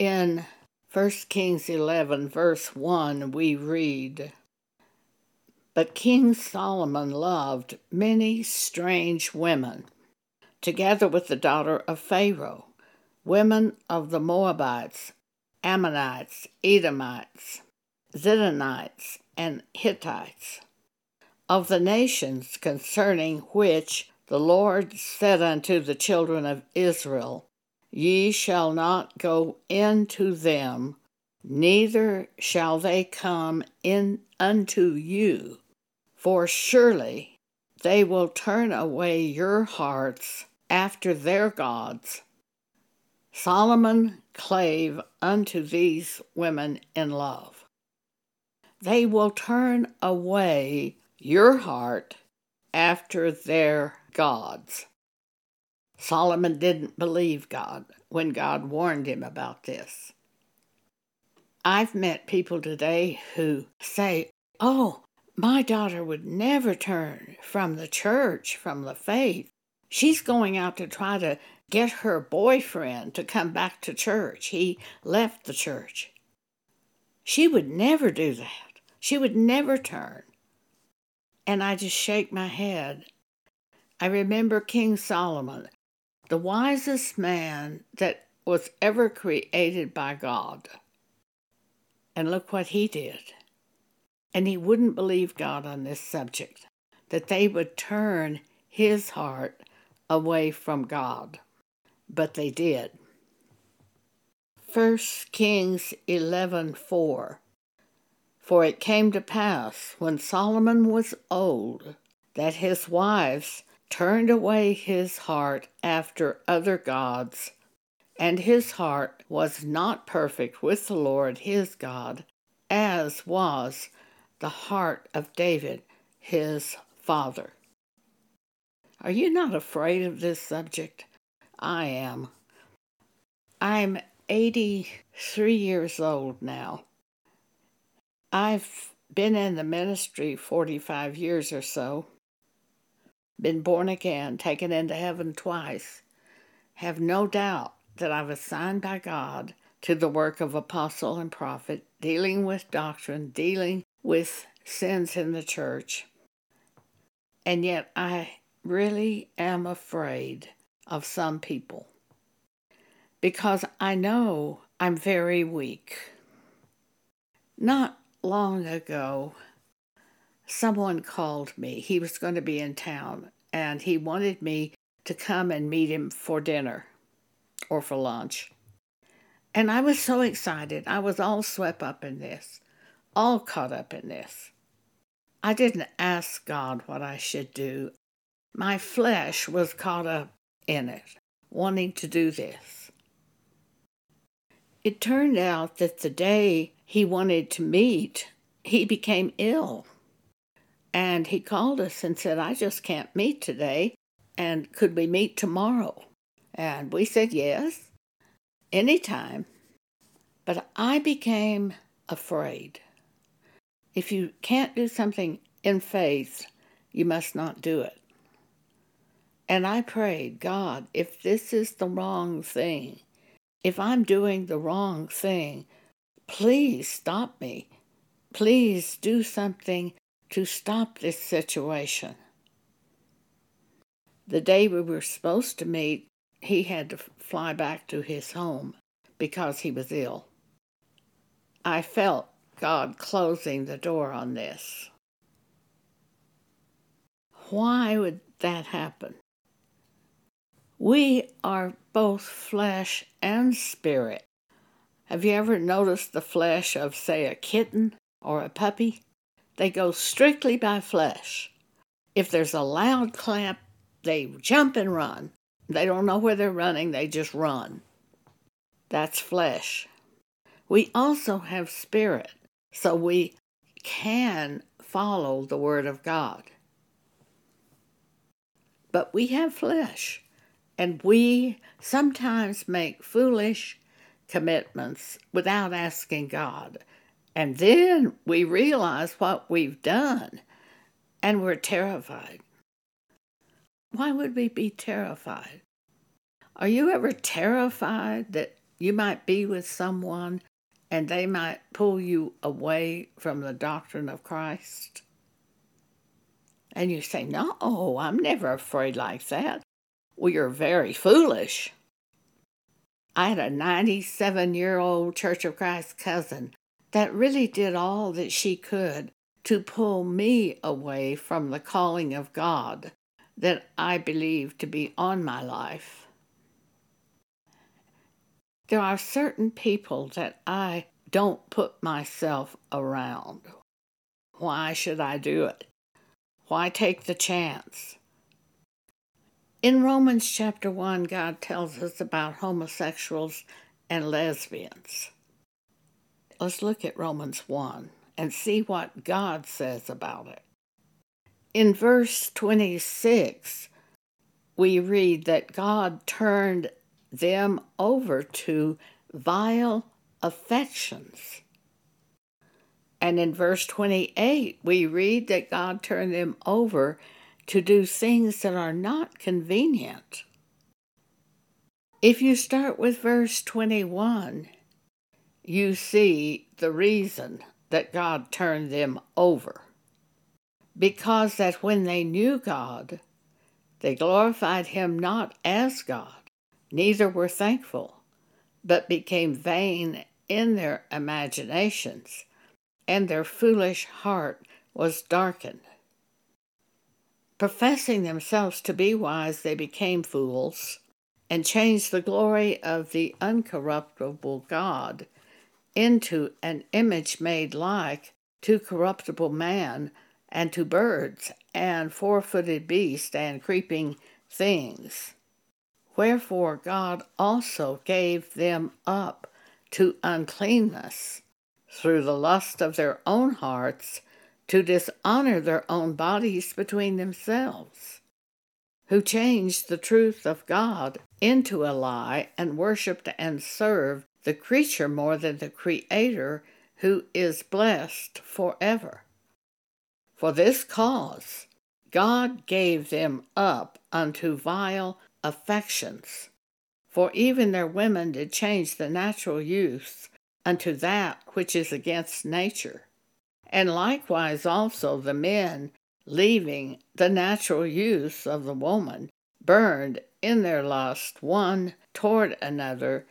In 1 Kings 11, verse 1, we read, But King Solomon loved many strange women, together with the daughter of Pharaoh, women of the Moabites, Ammonites, Edomites, Zidonites, and Hittites, of the nations concerning which the Lord said unto the children of Israel, Ye shall not go into them, neither shall they come in unto you. For surely they will turn away your hearts after their gods. Solomon clave unto these women in love. They will turn away your heart after their gods. Solomon didn't believe God when God warned him about this. I've met people today who say, Oh, my daughter would never turn from the church, from the faith. She's going out to try to get her boyfriend to come back to church. He left the church. She would never do that. She would never turn. And I just shake my head. I remember King Solomon the wisest man that was ever created by God. And look what he did. And he wouldn't believe God on this subject, that they would turn his heart away from God. But they did. 1 Kings 11:4 For it came to pass when Solomon was old that his wives turned away his heart after other gods, and his heart was not perfect with the Lord his God, as was the heart of David his father. Are you not afraid of this subject? I am. I'm 83 years old now. I've been in the ministry 45 years or so been born again, taken into heaven twice, have no doubt that I was assigned by God to the work of apostle and prophet, dealing with doctrine, dealing with sins in the church. And yet I really am afraid of some people because I know I'm very weak. Not long ago, someone called me. He was going to be in town and he wanted me to come and meet him for dinner or for lunch. And I was so excited. I was all swept up in this, all caught up in this. I didn't ask God what I should do. My flesh was caught up in it, wanting to do this. It turned out that the day he wanted to meet, he became ill. And he called us and said, I just can't meet today. And could we meet tomorrow? And we said, yes, anytime. But I became afraid. If you can't do something in faith, you must not do it. And I prayed, God, if this is the wrong thing, if I'm doing the wrong thing, please stop me. Please do something to stop this situation. The day we were supposed to meet, he had to fly back to his home because he was ill. I felt God closing the door on this. Why would that happen? We are both flesh and spirit. Have you ever noticed the flesh of, say, a kitten or a puppy? They go strictly by flesh. If there's a loud clap, they jump and run. They don't know where they're running, they just run. That's flesh. We also have spirit, so we can follow the Word of God. But we have flesh, and we sometimes make foolish commitments without asking God and then we realize what we've done and we're terrified. Why would we be terrified? Are you ever terrified that you might be with someone and they might pull you away from the doctrine of Christ. And you say, No, I'm never afraid like that. Well, you're very foolish. I had a 97 year old Church of Christ cousin that really did all that she could to pull me away from the calling of God that I believe to be on my life. There are certain people that I don't put myself around. Why should I do it? Why take the chance? In Romans chapter 1, God tells us about homosexuals and lesbians. Let's look at Romans 1 and see what God says about it. In verse 26, we read that God turned them over to vile affections. And in verse 28, we read that God turned them over to do things that are not convenient. If you start with verse 21, you see the reason that God turned them over. Because that when they knew God, they glorified him not as God, neither were thankful, but became vain in their imaginations, and their foolish heart was darkened. Professing themselves to be wise, they became fools and changed the glory of the uncorruptible God into an image made like to corruptible man and to birds and four footed beasts and creeping things. Wherefore God also gave them up to uncleanness through the lust of their own hearts to dishonor their own bodies between themselves, who changed the truth of God into a lie and worshiped and served the creature more than the Creator, who is blessed forever. For this cause God gave them up unto vile affections, for even their women did change the natural use unto that which is against nature and likewise also the men, leaving the natural use of the woman, burned in their lust one toward another,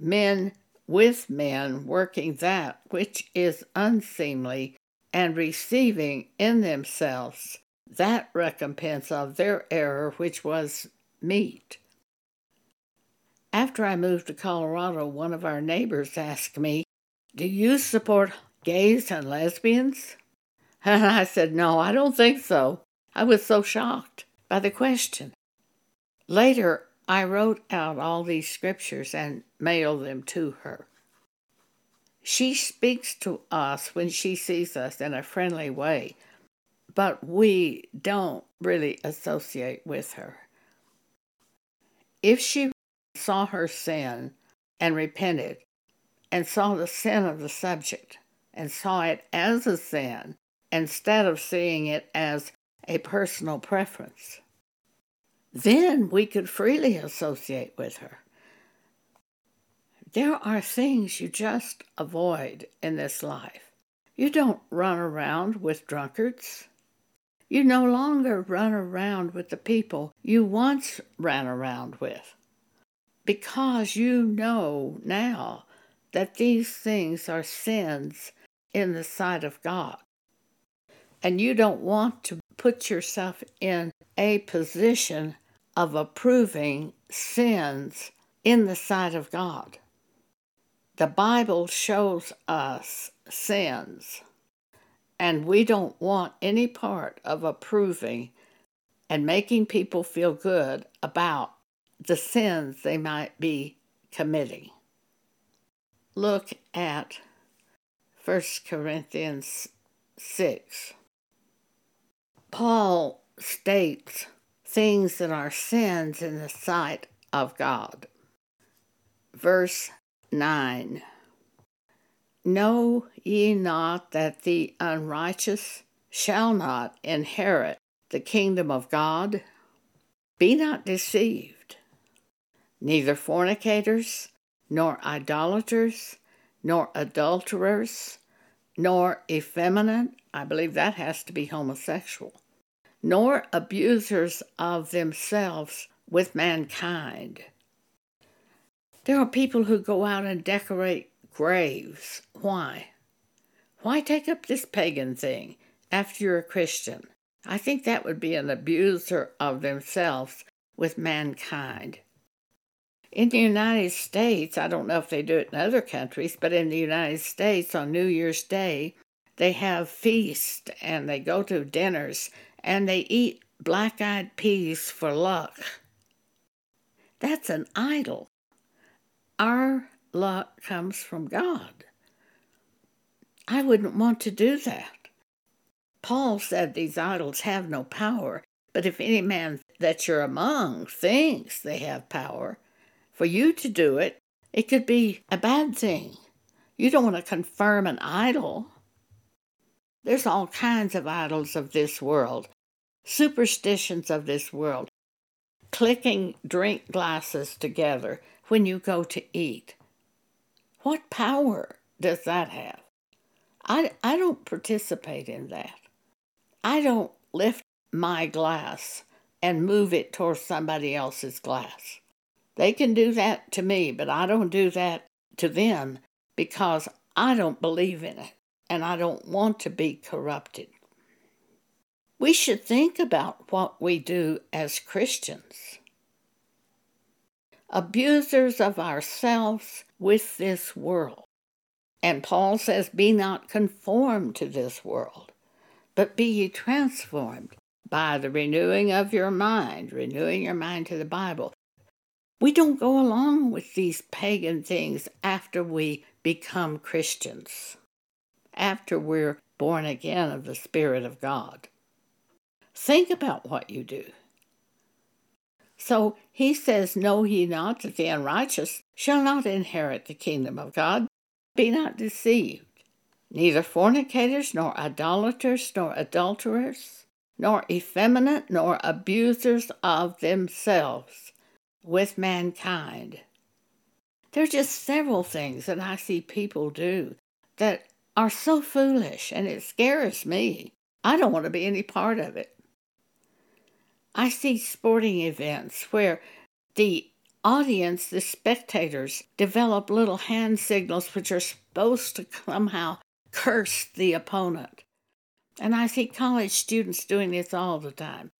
men with men working that which is unseemly, and receiving in themselves that recompense of their error which was meet. After I moved to Colorado, one of our neighbors asked me, Do you support gays and lesbians? And I said, No, I don't think so. I was so shocked by the question. Later, I wrote out all these scriptures and mailed them to her. She speaks to us when she sees us in a friendly way, but we don't really associate with her. If she saw her sin and repented and saw the sin of the subject, and saw it as a sin instead of seeing it as a personal preference. Then we could freely associate with her. There are things you just avoid in this life. You don't run around with drunkards. You no longer run around with the people you once ran around with because you know now that these things are sins in the sight of God. And you don't want to put yourself in a position of approving sins in the sight of God. The Bible shows us sins, and we don't want any part of approving and making people feel good about the sins they might be committing. Look at 1 Corinthians 6. Paul states things that are sins in the sight of God. Verse 9 Know ye not that the unrighteous shall not inherit the kingdom of God? Be not deceived. Neither fornicators, nor idolaters, nor adulterers, nor effeminate, I believe that has to be homosexual, nor abusers of themselves with mankind. There are people who go out and decorate graves. Why? Why take up this pagan thing after you're a Christian? I think that would be an abuser of themselves with mankind. In the United States, I don't know if they do it in other countries, but in the United States on New Year's Day, they have feasts and they go to dinners and they eat black eyed peas for luck. That's an idol. Our luck comes from God. I wouldn't want to do that. Paul said these idols have no power, but if any man that you're among thinks they have power, for you to do it, it could be a bad thing. You don't want to confirm an idol. There's all kinds of idols of this world, superstitions of this world, clicking drink glasses together when you go to eat. What power does that have? I, I don't participate in that. I don't lift my glass and move it towards somebody else's glass. They can do that to me, but I don't do that to them because I don't believe in it and I don't want to be corrupted. We should think about what we do as Christians. Abusers of ourselves with this world. And Paul says, Be not conformed to this world, but be ye transformed by the renewing of your mind, renewing your mind to the Bible. We don't go along with these pagan things after we become Christians, after we're born again of the Spirit of God. Think about what you do. So he says, Know ye not that the unrighteous shall not inherit the kingdom of God? Be not deceived. Neither fornicators, nor idolaters, nor adulterers, nor effeminate, nor abusers of themselves with mankind. There are just several things that I see people do that are so foolish, and it scares me. I don't want to be any part of it. I see sporting events where the audience, the spectators, develop little hand signals which are supposed to somehow curse the opponent. And I see college students doing this all the time.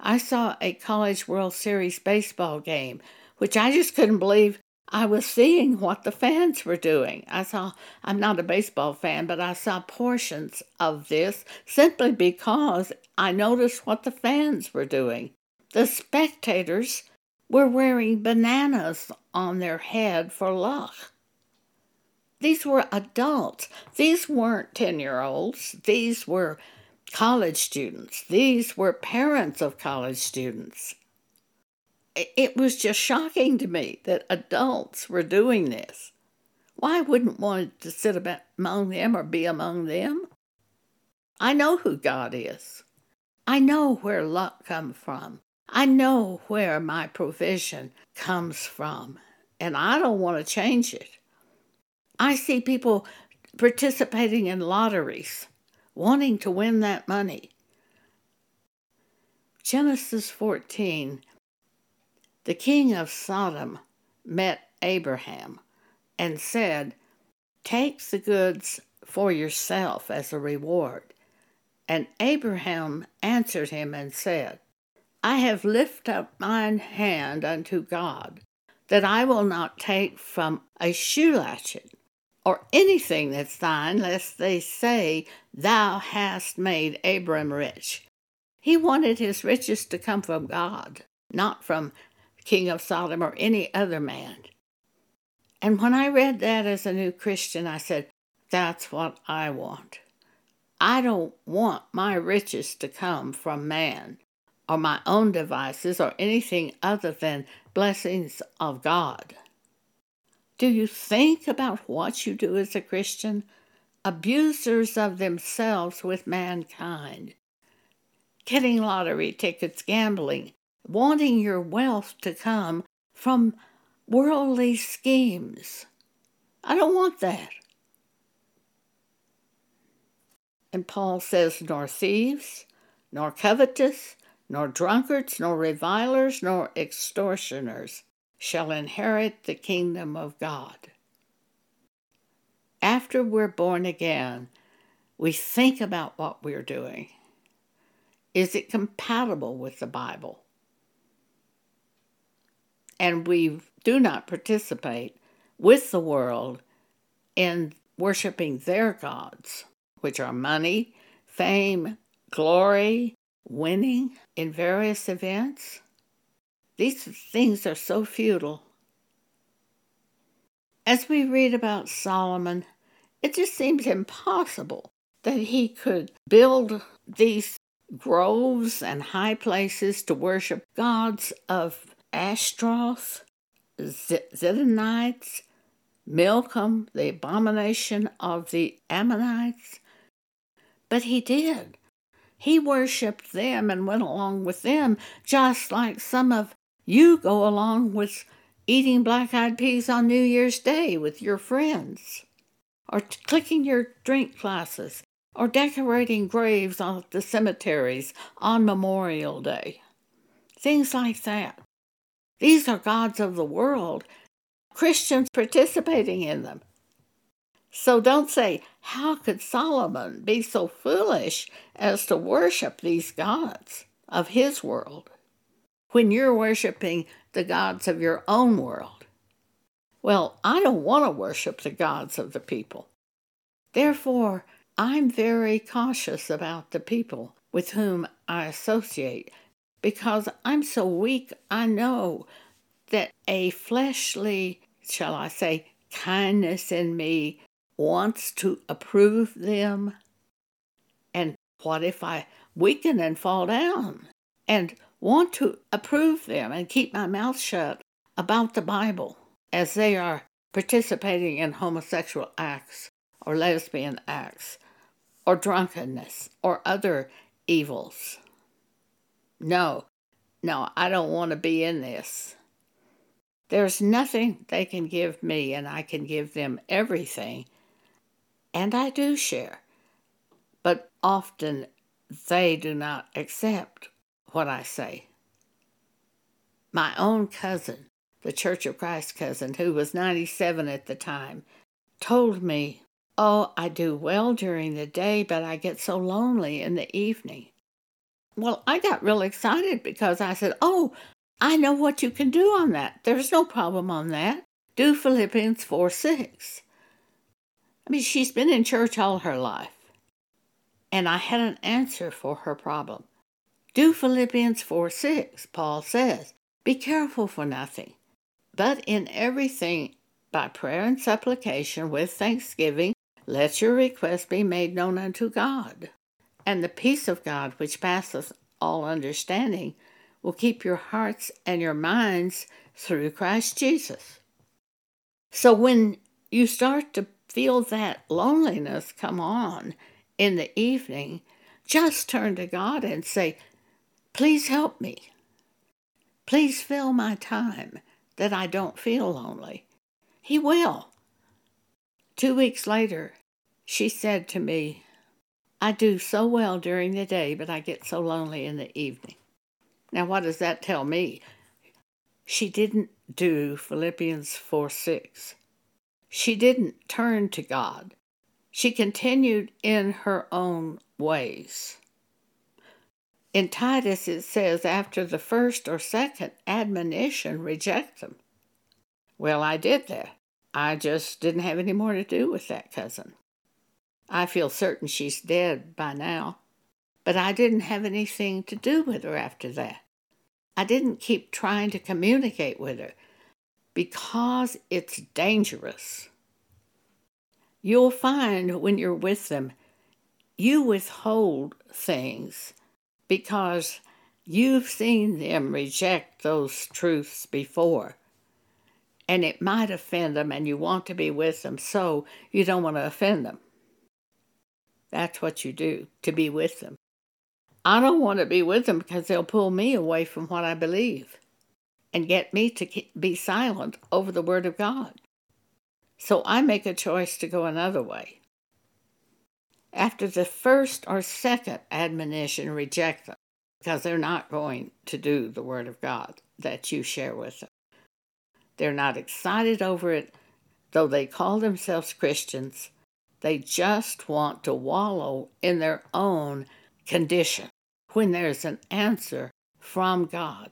I saw a College World Series baseball game, which I just couldn't believe I was seeing what the fans were doing. I saw, I'm not a baseball fan, but I saw portions of this simply because I noticed what the fans were doing. The spectators were wearing bananas on their head for luck. These were adults. These weren't 10 year olds. These were college students. These were parents of college students. It was just shocking to me that adults were doing this. Why wouldn't want to sit among them or be among them? I know who God is. I know where luck comes from. I know where my provision comes from, and I don't want to change it. I see people participating in lotteries, wanting to win that money. Genesis 14 The king of Sodom met Abraham and said, Take the goods for yourself as a reward. And Abraham answered him and said, I have lifted up mine hand unto God, that I will not take from a shoe latchet or anything that's thine, lest they say, Thou hast made Abram rich. He wanted his riches to come from God, not from King of Sodom or any other man. And when I read that as a new Christian, I said, That's what I want. I don't want my riches to come from man or my own devices or anything other than blessings of God. Do you think about what you do as a Christian? Abusers of themselves with mankind, getting lottery tickets, gambling, wanting your wealth to come from worldly schemes. I don't want that. And Paul says, nor thieves, nor covetous, nor drunkards, nor revilers, nor extortioners shall inherit the kingdom of God. After we're born again, we think about what we're doing. Is it compatible with the Bible? And we do not participate with the world in worshiping their gods, which are money, fame, glory, winning in various events. These things are so futile. As we read about Solomon, it just seems impossible that he could build these groves and high places to worship gods of Ashtaroth, Zidonites, Milcom, the abomination of the Ammonites. But he did. He worshiped them and went along with them, just like some of you go along with eating black eyed peas on New Year's Day with your friends, or clicking your drink glasses, or decorating graves on the cemeteries on Memorial Day. Things like that. These are gods of the world, Christians participating in them. So don't say, How could Solomon be so foolish as to worship these gods of his world when you're worshiping the gods of your own world? Well, I don't want to worship the gods of the people. Therefore, I'm very cautious about the people with whom I associate because I'm so weak, I know that a fleshly, shall I say, kindness in me wants to approve them. And what if I weaken and fall down and want to approve them and keep my mouth shut about the Bible as they are participating in homosexual acts or lesbian acts or drunkenness or other evils? No, no, I don't want to be in this. There's nothing they can give me, and I can give them everything. And I do share. But often they do not accept what I say. My own cousin, the Church of Christ cousin, who was 97 at the time, told me, Oh, I do well during the day, but I get so lonely in the evening. Well, I got real excited because I said, Oh, I know what you can do on that. There's no problem on that. Do Philippians 4 6. I mean, she's been in church all her life. And I had an answer for her problem. Do Philippians 4 6. Paul says, Be careful for nothing, but in everything, by prayer and supplication with thanksgiving, let your requests be made known unto God and the peace of God, which passeth all understanding, will keep your hearts and your minds through Christ Jesus. So when you start to feel that loneliness come on in the evening, just turn to God and say, Please help me. Please fill my time that I don't feel lonely. He will. Two weeks later, she said to me, I do so well during the day, but I get so lonely in the evening. Now, what does that tell me? She didn't do Philippians 4 6. She didn't turn to God. She continued in her own ways. In Titus, it says, after the first or second admonition, reject them. Well, I did that. I just didn't have any more to do with that cousin. I feel certain she's dead by now, but I didn't have anything to do with her after that. I didn't keep trying to communicate with her because it's dangerous. You'll find when you're with them, you withhold things because you've seen them reject those truths before. And it might offend them, and you want to be with them, so you don't want to offend them. That's what you do to be with them. I don't want to be with them because they'll pull me away from what I believe. and get me to be silent over the Word of God. So I make a choice to go another way. After the first or second admonition, reject them because they're not going to do the Word of God that you share with them. They're not excited over it, though they call themselves Christians. They just want to wallow in their own condition when there's an answer from God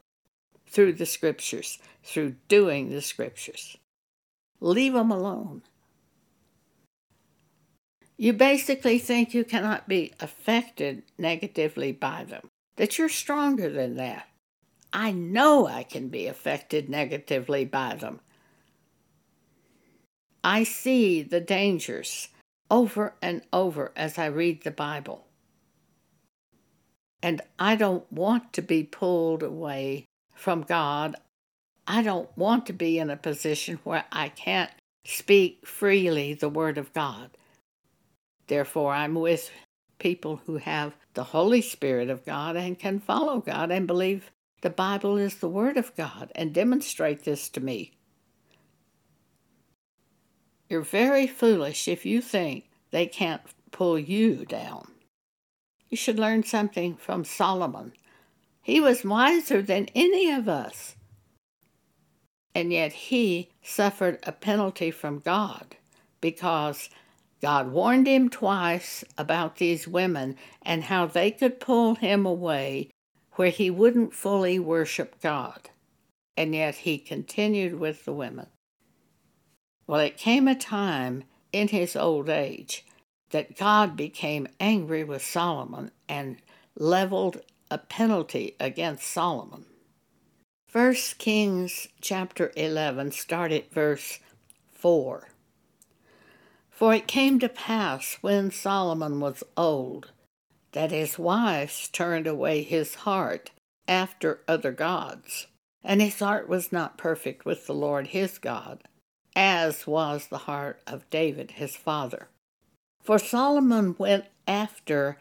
through the scriptures, through doing the scriptures. Leave them alone. You basically think you cannot be affected negatively by them, that you're stronger than that. I know I can be affected negatively by them. I see the dangers over and over as I read the Bible. And I don't want to be pulled away from God. I don't want to be in a position where I can't speak freely the Word of God. Therefore, I'm with people who have the Holy Spirit of God and can follow God and believe the Bible is the Word of God and demonstrate this to me. You're very foolish if you think they can't pull you down. You should learn something from Solomon. He was wiser than any of us. And yet he suffered a penalty from God because God warned him twice about these women and how they could pull him away where he wouldn't fully worship God. And yet he continued with the women. Well, it came a time in his old age that God became angry with Solomon and leveled a penalty against Solomon. 1 Kings chapter 11 start at verse 4. For it came to pass when Solomon was old that his wives turned away his heart after other gods, and his heart was not perfect with the Lord his God, as was the heart of David his father. For Solomon went after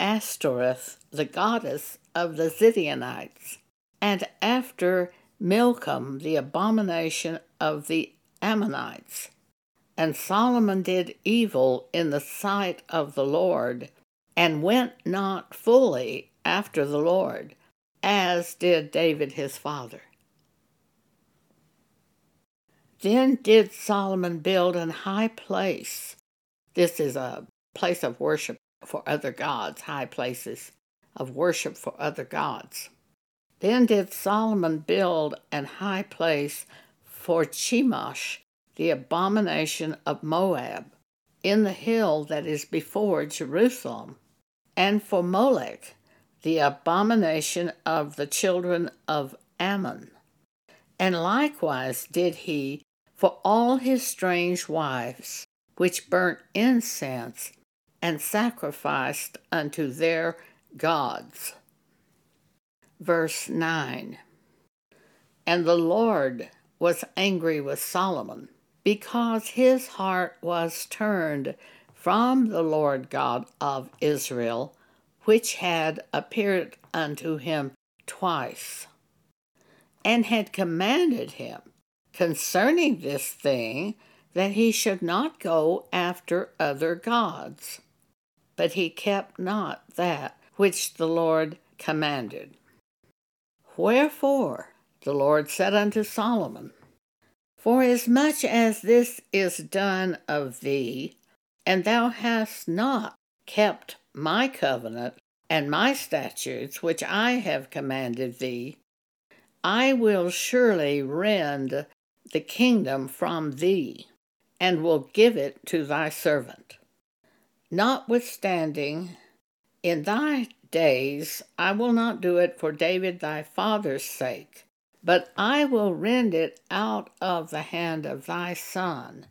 Ashtoreth, the goddess of the Zidonians, and after Milcom, the abomination of the Ammonites. And Solomon did evil in the sight of the Lord, and went not fully after the Lord, as did David his father. Then did Solomon build an high place this is a place of worship for other gods, high places of worship for other gods. Then did Solomon build an high place for Chemosh, the abomination of Moab, in the hill that is before Jerusalem, and for Molech, the abomination of the children of Ammon. And likewise did he for all his strange wives, which burnt incense and sacrificed unto their gods. Verse 9 And the Lord was angry with Solomon, because his heart was turned from the Lord God of Israel, which had appeared unto him twice, and had commanded him concerning this thing that he should not go after other gods. But he kept not that which the Lord commanded. Wherefore the Lord said unto Solomon, Forasmuch as this is done of thee, and thou hast not kept my covenant and my statutes which I have commanded thee, I will surely rend the kingdom from thee and will give it to thy servant. Notwithstanding, in thy days I will not do it for David thy father's sake, but I will rend it out of the hand of thy son.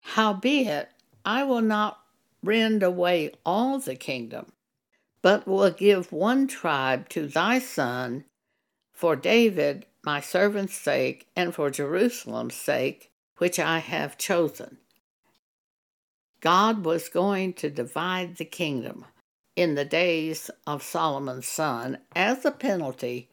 Howbeit, I will not rend away all the kingdom, but will give one tribe to thy son for David my servant's sake and for Jerusalem's sake, which I have chosen. God was going to divide the kingdom in the days of Solomon's son as a penalty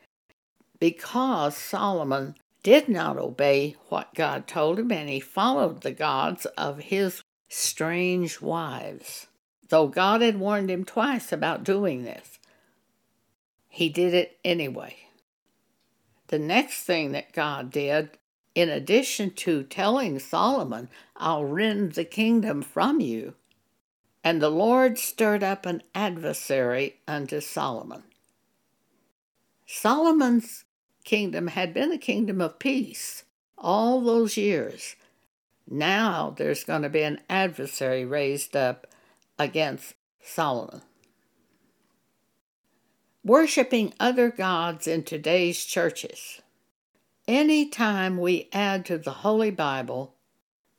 because Solomon did not obey what God told him and he followed the gods of his strange wives. Though God had warned him twice about doing this, he did it anyway. The next thing that God did, in addition to telling Solomon, I'll rend the kingdom from you, and the Lord stirred up an adversary unto Solomon. Solomon's kingdom had been a kingdom of peace all those years. Now there's going to be an adversary raised up against Solomon. Worshipping other gods in today's churches. Any time we add to the Holy Bible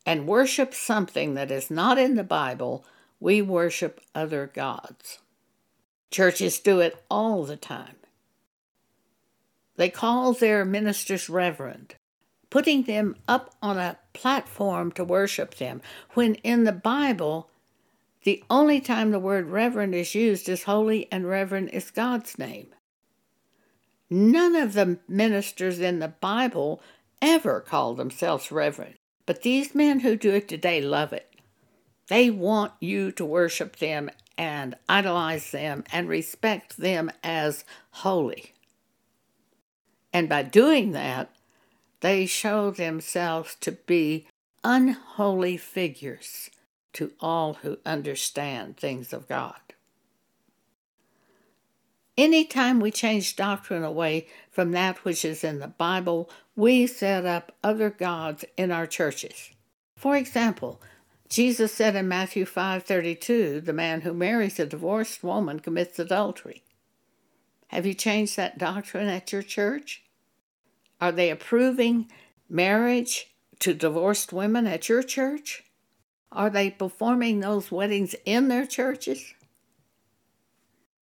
and worship something that is not in the Bible, we worship other gods. Churches do it all the time. They call their ministers reverend, putting them up on a platform to worship them, when in the Bible, the only time the word reverend is used is holy and reverend is God's name. None of the ministers in the Bible ever call themselves reverend, but these men who do it today love it. They want you to worship them and idolize them and respect them as holy. And by doing that, they show themselves to be unholy figures to all who understand things of God. Anytime we change doctrine away from that which is in the Bible, we set up other gods in our churches. For example, Jesus said in Matthew 5:32, the man who marries a divorced woman commits adultery. Have you changed that doctrine at your church? Are they approving marriage to divorced women at your church? Are they performing those weddings in their churches?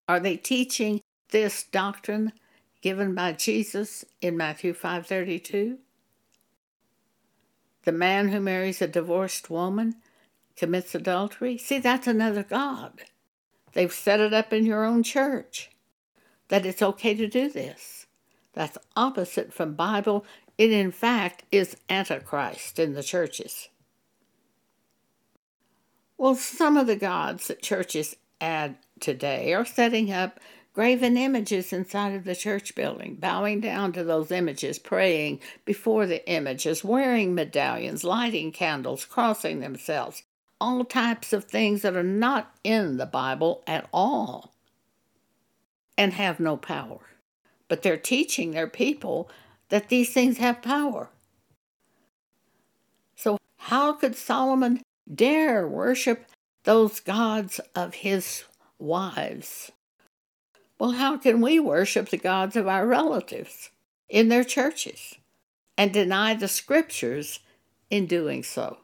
Are they teaching this doctrine given by Jesus in Matthew 5:32? The man who marries a divorced woman commits adultery, see, that's another God. They've set it up in your own church that it's okay to do this. That's opposite from Bible. It, in fact, is Antichrist in the churches. Well, some of the gods that churches add today are setting up graven images inside of the church building, bowing down to those images, praying before the images, wearing medallions, lighting candles, crossing themselves, all types of things that are not in the Bible at all and have no power. But they're teaching their people that these things have power. So, how could Solomon dare worship those gods of his wives? Well, how can we worship the gods of our relatives in their churches and deny the scriptures in doing so?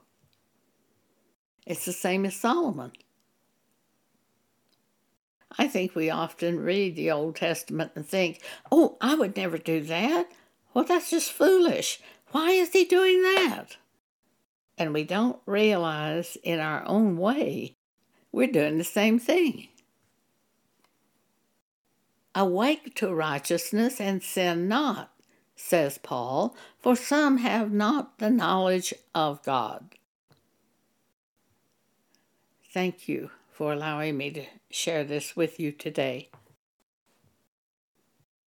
It's the same as Solomon. I think we often read the Old Testament and think, oh, I would never do that. Well, that's just foolish. Why is he doing that? And we don't realize in our own way we're doing the same thing. Awake to righteousness and sin not, says Paul, for some have not the knowledge of God. Thank you for allowing me to share this with you today.